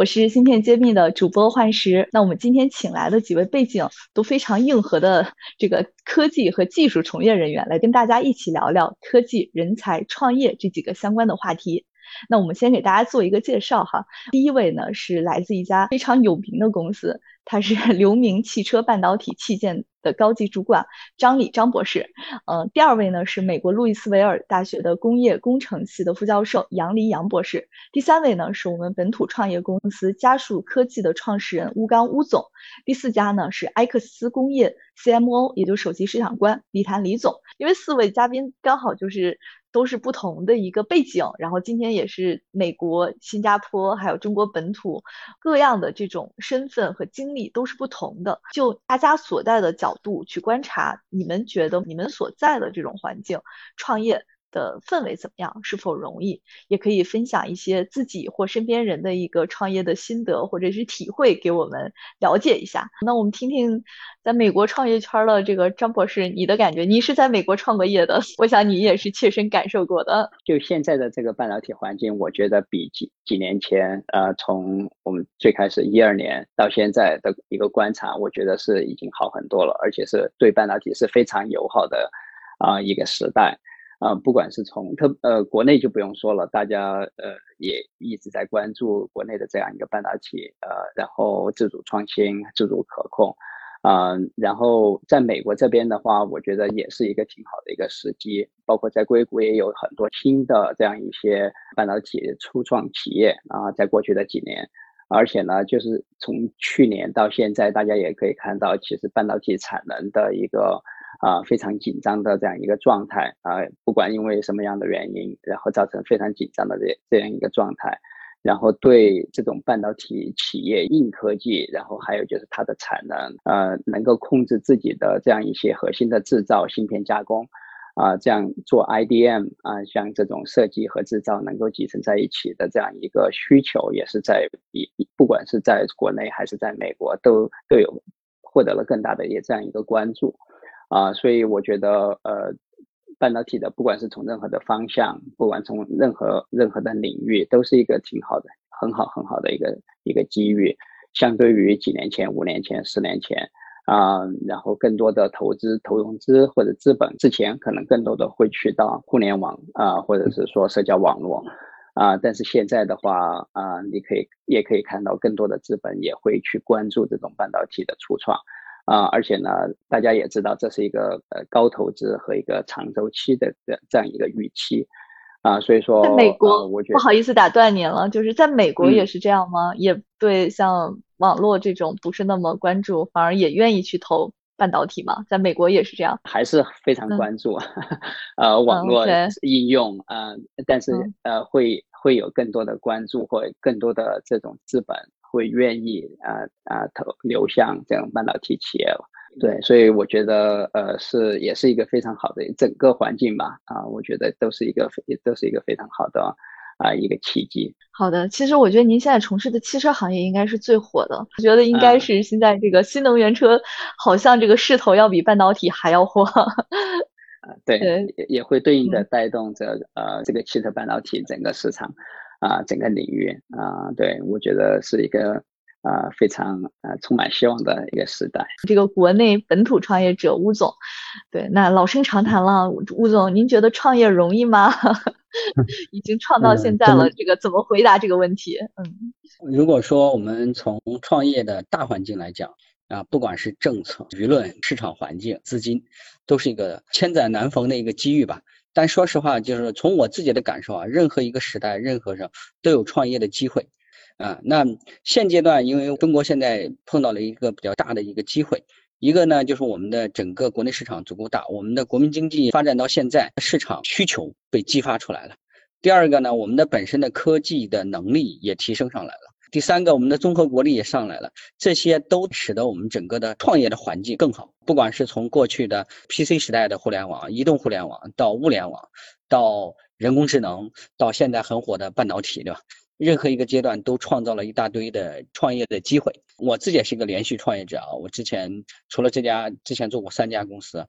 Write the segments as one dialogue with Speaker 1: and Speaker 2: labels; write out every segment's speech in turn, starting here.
Speaker 1: 我是芯片揭秘的主播幻石，那我们今天请来的几位背景都非常硬核的这个科技和技术从业人员，来跟大家一起聊聊科技、人才、创业这几个相关的话题。那我们先给大家做一个介绍哈，第一位呢是来自一家非常有名的公司。它是 刘明汽车半导体器件的高级主管张理张博士，呃，第二位呢是美国路易斯维尔大学的工业工程系的副教授杨黎杨博士，第三位呢是我们本土创业公司嘉数科技的创始人乌刚乌总，第四家呢是埃克斯工业 CMO，也就是首席市场官李谈李总，因为四位嘉宾刚好就是。都是不同的一个背景，然后今天也是美国、新加坡还有中国本土各样的这种身份和经历都是不同的，就大家所在的角度去观察，你们觉得你们所在的这种环境创业。的氛围怎么样？是否容易？也可以分享一些自己或身边人的一个创业的心得或者是体会，给我们了解一下。那我们听听在美国创业圈的这个张博士，你的感觉？你是在美国创过业的，我想你也是切身感受过的。
Speaker 2: 就现在的这个半导体环境，我觉得比几几年前，呃，从我们最开始一二年到现在的一个观察，我觉得是已经好很多了，而且是对半导体是非常友好的啊一个时代。啊，不管是从特呃国内就不用说了，大家呃也一直在关注国内的这样一个半导体，呃，然后自主创新、自主可控，啊，然后在美国这边的话，我觉得也是一个挺好的一个时机，包括在硅谷也有很多新的这样一些半导体初创企业啊，在过去的几年，而且呢，就是从去年到现在，大家也可以看到，其实半导体产能的一个。啊，非常紧张的这样一个状态啊，不管因为什么样的原因，然后造成非常紧张的这这样一个状态，然后对这种半导体企业硬科技，然后还有就是它的产能，呃，能够控制自己的这样一些核心的制造、芯片加工，啊，这样做 IDM 啊，像这种设计和制造能够集成在一起的这样一个需求，也是在一不管是在国内还是在美国，都都有获得了更大的一这样一个关注。啊，所以我觉得，呃，半导体的，不管是从任何的方向，不管从任何任何的领域，都是一个挺好的、很好很好的一个一个机遇。相对于几年前、五年前、十年前，啊，然后更多的投资、投融资或者资本，之前可能更多的会去到互联网啊，或者是说社交网络，啊，但是现在的话，啊，你可以也可以看到更多的资本也会去关注这种半导体的初创。啊，而且呢，大家也知道这是一个呃高投资和一个长周期的这这样一个预期，啊，所以说
Speaker 1: 在美国，我觉得不好意思打断您了，就是在美国也是这样吗？也对，像网络这种不是那么关注，反而也愿意去投半导体嘛？在美国也是这样，
Speaker 2: 还是非常关注，呃，网络应用啊，但是呃，会会有更多的关注或更多的这种资本。会愿意啊啊投流向这种半导体企业了，对，所以我觉得呃是也是一个非常好的整个环境吧啊，我觉得都是一个都是一个非常好的啊一个契机。
Speaker 1: 好的，其实我觉得您现在从事的汽车行业应该是最火的，我觉得应该是现在这个新能源车好像这个势头要比半导体还要火。
Speaker 2: 啊，对，也也会对应的带动着呃这个汽车半导体整个市场。啊，整个领域啊，对我觉得是一个啊非常啊充满希望的一个时代。
Speaker 1: 这个国内本土创业者吴总，对，那老生常谈了，吴总，您觉得创业容易吗？已经创到现在了，这个怎么回答这个问题？
Speaker 3: 嗯，如果说我们从创业的大环境来讲啊，不管是政策、舆论、市场环境、资金，都是一个千载难逢的一个机遇吧。但说实话，就是从我自己的感受啊，任何一个时代，任何人都有创业的机会，啊，那现阶段，因为中国现在碰到了一个比较大的一个机会，一个呢就是我们的整个国内市场足够大，我们的国民经济发展到现在，市场需求被激发出来了；第二个呢，我们的本身的科技的能力也提升上来了；第三个，我们的综合国力也上来了，这些都使得我们整个的创业的环境更好。不管是从过去的 PC 时代的互联网、移动互联网到物联网，到人工智能，到现在很火的半导体，对吧？任何一个阶段都创造了一大堆的创业的机会。我自己也是一个连续创业者啊，我之前除了这家，之前做过三家公司，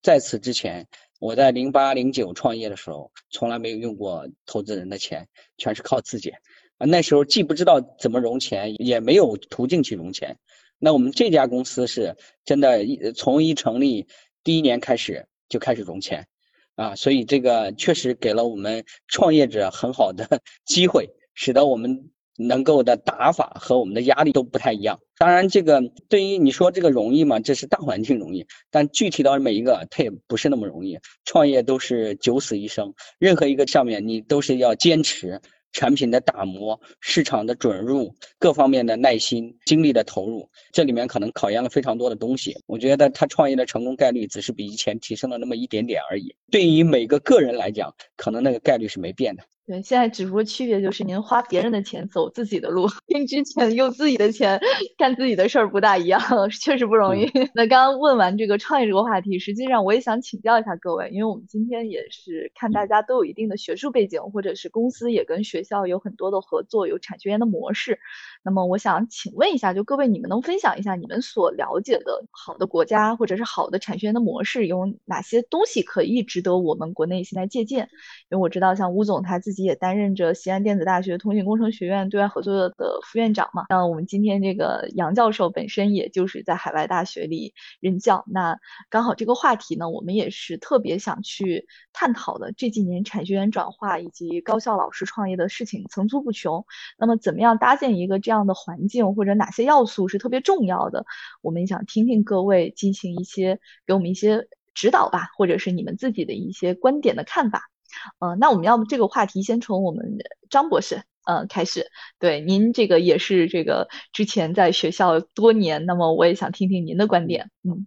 Speaker 3: 在此之前，我在零八零九创业的时候，从来没有用过投资人的钱，全是靠自己。啊，那时候既不知道怎么融钱，也没有途径去融钱。那我们这家公司是真的，从一成立第一年开始就开始融钱，啊，所以这个确实给了我们创业者很好的 机会。使得我们能够的打法和我们的压力都不太一样。当然，这个对于你说这个容易吗？这是大环境容易，但具体到每一个，它也不是那么容易。创业都是九死一生，任何一个上面你都是要坚持产品的打磨、市场的准入、各方面的耐心、精力的投入。这里面可能考验了非常多的东西。我觉得他创业的成功概率只是比以前提升了那么一点点而已。对于每个个人来讲，可能那个概率是没变的。
Speaker 1: 对，现在只不过区别就是您花别人的钱走自己的路，跟之前用自己的钱干自己的事儿不大一样，确实不容易。那刚刚问完这个创业这个话题，实际上我也想请教一下各位，因为我们今天也是看大家都有一定的学术背景，或者是公司也跟学校有很多的合作，有产学研的模式。那么我想请问一下，就各位你们能分享一下你们所了解的好的国家或者是好的产学研的模式有哪些东西可以值得我们国内现在借鉴？因为我知道像吴总他自己也担任着西安电子大学通信工程学院对外合作的副院长嘛。那我们今天这个杨教授本身也就是在海外大学里任教。那刚好这个话题呢，我们也是特别想去探讨的。这几年产学研转化以及高校老师创业的事情层出不穷。那么怎么样搭建一个这样这样的环境，或者哪些要素是特别重要的？我们想听听各位进行一些给我们一些指导吧，或者是你们自己的一些观点的看法。呃，那我们要不这个话题先从我们张博士呃开始。对，您这个也是这个之前在学校多年，那么我也想听听您的观点。嗯，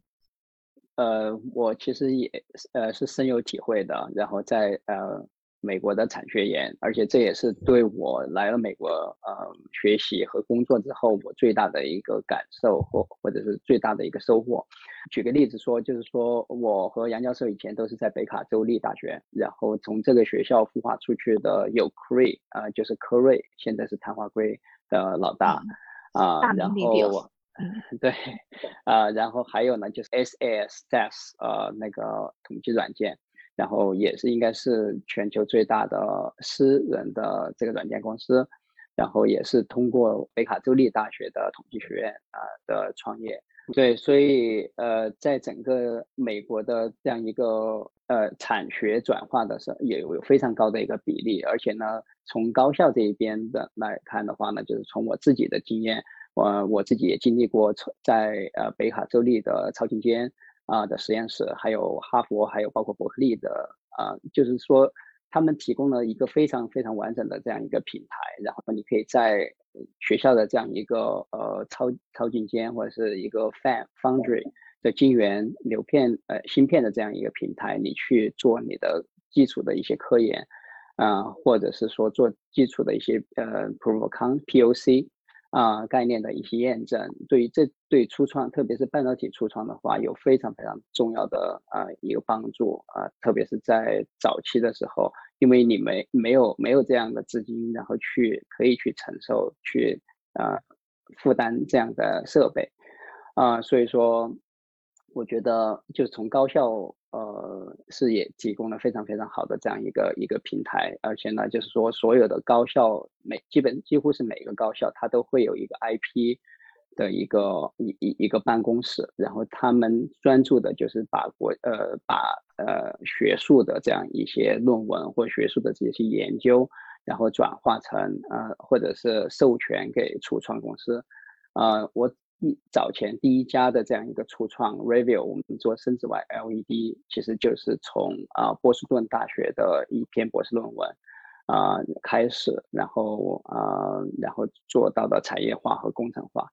Speaker 2: 呃，我其实也呃是深有体会的，然后在呃。美国的产学研，而且这也是对我来了美国呃学习和工作之后我最大的一个感受或或者是最大的一个收获。举个例子说，就是说我和杨教授以前都是在北卡州立大学，然后从这个学校孵化出去的有 Cray 啊，就是科瑞，现在是碳化硅的老大啊，然后对啊，然后还有呢就是 SAS SAS 呃那个统计软件。然后也是应该是全球最大的私人的这个软件公司，然后也是通过北卡州立大学的统计学院啊的创业，对，所以呃，在整个美国的这样一个呃产学转化的时候，也有非常高的一个比例，而且呢，从高校这一边的来看的话呢，就是从我自己的经验，我我自己也经历过在呃北卡州立的超级间。啊的实验室，还有哈佛，还有包括伯克利的啊，就是说他们提供了一个非常非常完整的这样一个平台，然后你可以在学校的这样一个呃超超进间或者是一个 Fan Foundry 的晶圆流片呃芯片的这样一个平台，你去做你的基础的一些科研啊，或者是说做基础的一些呃 Proof of Con POC。啊，概念的一些验证，对于这对初创，特别是半导体初创的话，有非常非常重要的啊一个帮助啊，特别是在早期的时候，因为你没没有没有这样的资金，然后去可以去承受去啊负担这样的设备啊，所以说，我觉得就是从高校。呃，是也提供了非常非常好的这样一个一个平台，而且呢，就是说所有的高校每基本几乎是每个高校它都会有一个 IP 的一个一一一个办公室，然后他们专注的就是把国呃把呃学术的这样一些论文或学术的这些研究，然后转化成呃或者是授权给初创公司，呃我。一早前第一家的这样一个初创 review，我们做深紫外 LED，其实就是从啊波士顿大学的一篇博士论文啊开始，然后啊然后做到的产业化和工程化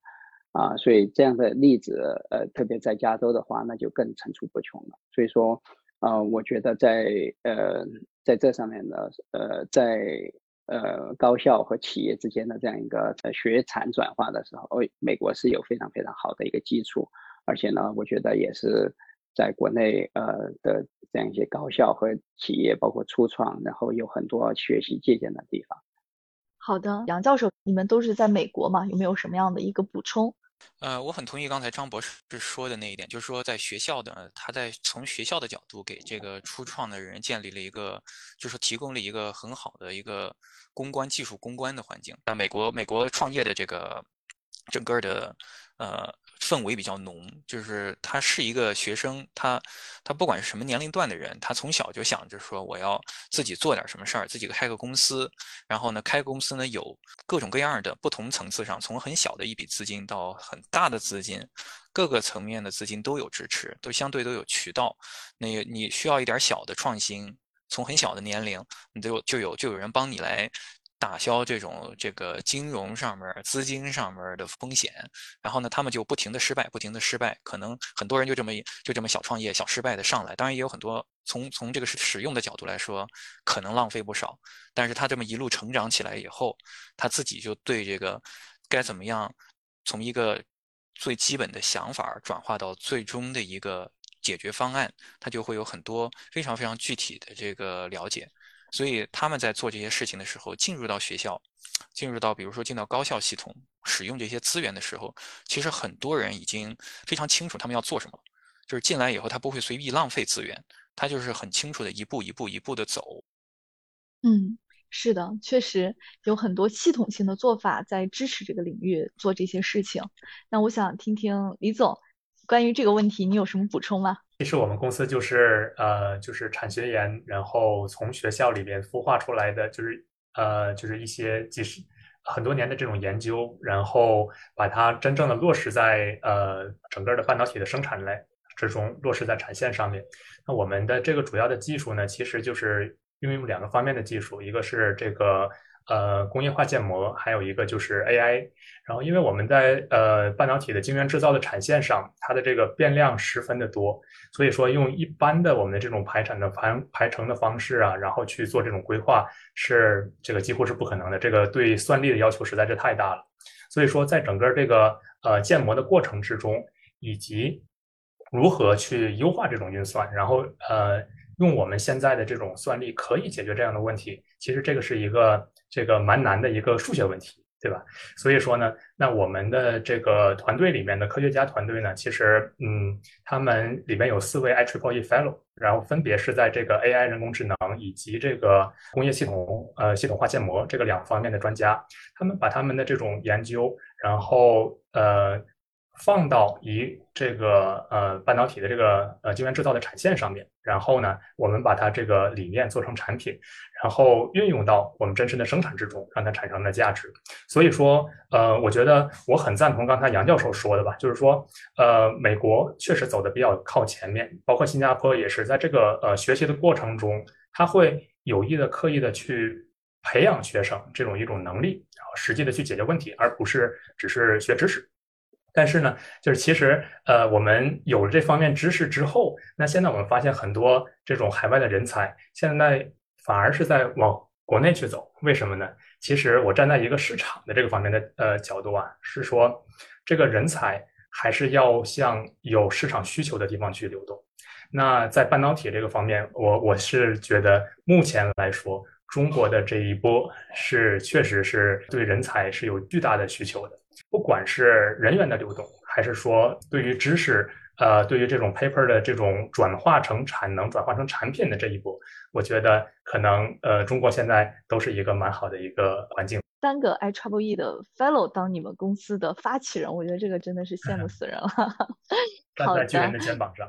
Speaker 2: 啊，所以这样的例子呃特别在加州的话，那就更层出不穷了。所以说啊，我觉得在呃在这上面呢，呃在。呃，高校和企业之间的这样一个呃学产转化的时候，美国是有非常非常好的一个基础而且呢，我觉得也是在国内呃的这样一些高校和企业，包括初创，然后有很多学习借鉴的地方。
Speaker 1: 好的，杨教授，你们都是在美国嘛？有没有什么样的一个补充？
Speaker 4: 呃，我很同意刚才张博士说的那一点，就是说在学校的，他在从学校的角度给这个初创的人建立了一个，就是提供了一个很好的一个公关、技术公关的环境。那美国，美国创业的这个整个的呃。氛围比较浓，就是他是一个学生，他他不管是什么年龄段的人，他从小就想着说我要自己做点什么事儿，自己开个公司，然后呢，开公司呢有各种各样的不同层次上，从很小的一笔资金到很大的资金，各个层面的资金都有支持，都相对都有渠道。那你需要一点小的创新，从很小的年龄，你就就有就有人帮你来。打消这种这个金融上面、资金上面的风险，然后呢，他们就不停的失败，不停的失败，可能很多人就这么就这么小创业、小失败的上来。当然也有很多从从这个是使用的角度来说，可能浪费不少。但是他这么一路成长起来以后，他自己就对这个该怎么样从一个最基本的想法转化到最终的一个解决方案，他就会有很多非常非常具体的这个了解。所以他们在做这些事情的时候，进入到学校，进入到比如说进到高校系统，使用这些资源的时候，其实很多人已经非常清楚他们要做什么。就是进来以后，他不会随意浪费资源，他就是很清楚的一步一步一步的走。
Speaker 1: 嗯，是的，确实有很多系统性的做法在支持这个领域做这些事情。那我想听听李总关于这个问题，你有什么补充吗？
Speaker 5: 其实我们公司就是呃，就是产学研，然后从学校里边孵化出来的，就是呃，就是一些几十很多年的这种研究，然后把它真正的落实在呃整个的半导体的生产类之中，落实在产线上面。那我们的这个主要的技术呢，其实就是运用两个方面的技术，一个是这个。呃，工业化建模，还有一个就是 AI。然后，因为我们在呃半导体的晶圆制造的产线上，它的这个变量十分的多，所以说用一般的我们的这种排产的排排程的方式啊，然后去做这种规划，是这个几乎是不可能的。这个对算力的要求实在是太大了。所以说，在整个这个呃建模的过程之中，以及如何去优化这种运算，然后呃。用我们现在的这种算力可以解决这样的问题，其实这个是一个这个蛮难的一个数学问题，对吧？所以说呢，那我们的这个团队里面的科学家团队呢，其实嗯，他们里面有四位 i triple e fellow，然后分别是在这个 AI 人工智能以及这个工业系统呃系统化建模这个两方面的专家，他们把他们的这种研究，然后呃。放到一这个呃半导体的这个呃晶圆制造的产线上面，然后呢，我们把它这个理念做成产品，然后运用到我们真实的生产之中，让它产生了价值。所以说，呃，我觉得我很赞同刚才杨教授说的吧，就是说，呃，美国确实走的比较靠前面，包括新加坡也是在这个呃学习的过程中，他会有意的、刻意的去培养学生这种一种能力，然后实际的去解决问题，而不是只是学知识。但是呢，就是其实，呃，我们有了这方面知识之后，那现在我们发现很多这种海外的人才，现在反而是在往国内去走。为什么呢？其实我站在一个市场的这个方面的呃角度啊，是说这个人才还是要向有市场需求的地方去流动。那在半导体这个方面，我我是觉得目前来说，中国的这一波是确实是对人才是有巨大的需求的。不管是人员的流动，还是说对于知识，呃，对于这种 paper 的这种转化成产能、转化成产品的这一步，我觉得可能呃，中国现在都是一个蛮好的一个环境。
Speaker 1: 三个 I Trouble E 的 Fellow 当你们公司的发起人，我觉得这个真的是羡慕 死人了。
Speaker 5: 站在巨人的肩膀上。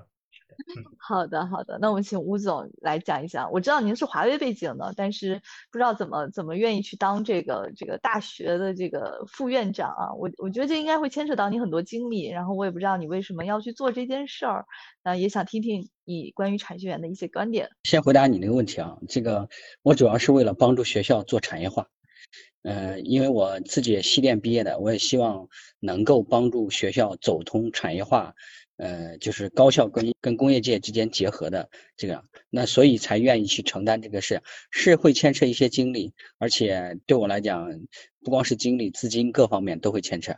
Speaker 1: 好的，好的，那我们请吴总来讲一讲。我知道您是华为背景的，但是不知道怎么怎么愿意去当这个这个大学的这个副院长啊。我我觉得这应该会牵扯到你很多精力，然后我也不知道你为什么要去做这件事儿。那也想听听你关于产学研的一些观点。
Speaker 3: 先回答你那个问题啊，这个我主要是为了帮助学校做产业化。呃，因为我自己也西电毕业的，我也希望能够帮助学校走通产业化。呃，就是高校跟跟工业界之间结合的这个，那所以才愿意去承担这个事，是会牵扯一些精力，而且对我来讲，不光是精力、资金各方面都会牵扯。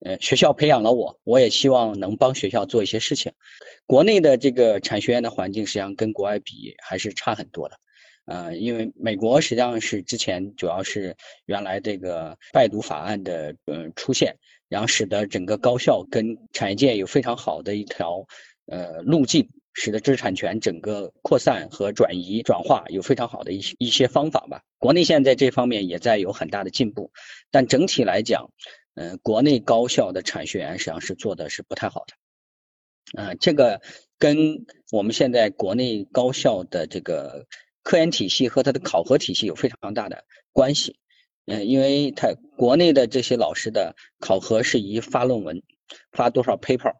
Speaker 3: 呃，学校培养了我，我也希望能帮学校做一些事情。国内的这个产学研的环境实际上跟国外比还是差很多的。呃，因为美国实际上是之前主要是原来这个拜读法案的呃出现，然后使得整个高校跟产业界有非常好的一条呃路径，使得知识产权整个扩散和转移转化有非常好的一一些方法吧。国内现在这方面也在有很大的进步，但整体来讲，嗯，国内高校的产学研实际上是做的是不太好的。啊，这个跟我们现在国内高校的这个。科研体系和它的考核体系有非常大的关系，嗯，因为他国内的这些老师的考核是以发论文、发多少 paper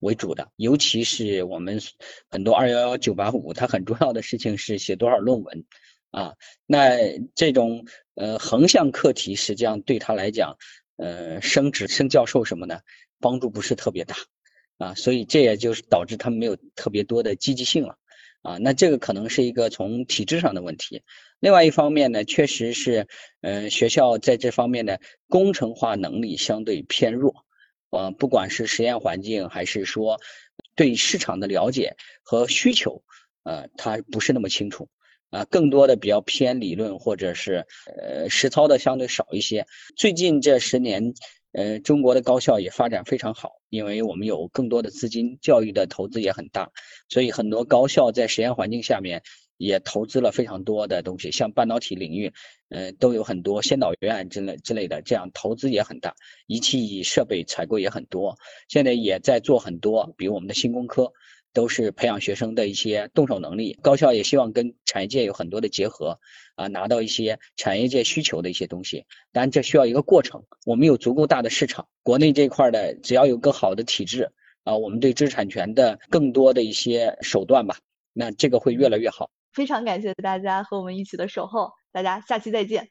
Speaker 3: 为主的，尤其是我们很多二幺幺、九八五，它很重要的事情是写多少论文啊。那这种呃横向课题，实际上对他来讲，呃，升职升教授什么的帮助不是特别大啊，所以这也就是导致他们没有特别多的积极性了。啊，那这个可能是一个从体制上的问题。另外一方面呢，确实是，呃，学校在这方面的工程化能力相对偏弱。呃，不管是实验环境，还是说对市场的了解和需求，呃，它不是那么清楚。啊，更多的比较偏理论，或者是呃实操的相对少一些。最近这十年。呃，中国的高校也发展非常好，因为我们有更多的资金，教育的投资也很大，所以很多高校在实验环境下面也投资了非常多的东西，像半导体领域，呃，都有很多先导院之类之类的，这样投资也很大，仪器设备采购也很多，现在也在做很多，比如我们的新工科。都是培养学生的一些动手能力，高校也希望跟产业界有很多的结合，啊，拿到一些产业界需求的一些东西。当然，这需要一个过程。我们有足够大的市场，国内这块的只要有更好的体制，啊，我们对知识产权的更多的一些手段吧，那这个会越来越好。
Speaker 1: 非常感谢大家和我们一起的守候，大家下期再见。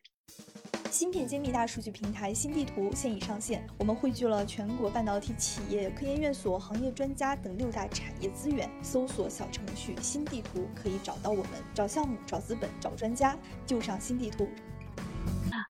Speaker 6: 芯片揭秘大数据平台新地图现已上线，我们汇聚了全国半导体企业、科研院所、行业专家等六大产业资源。搜索小程序“新地图”可以找到我们，找项目、找资本、找专家，就上新地图。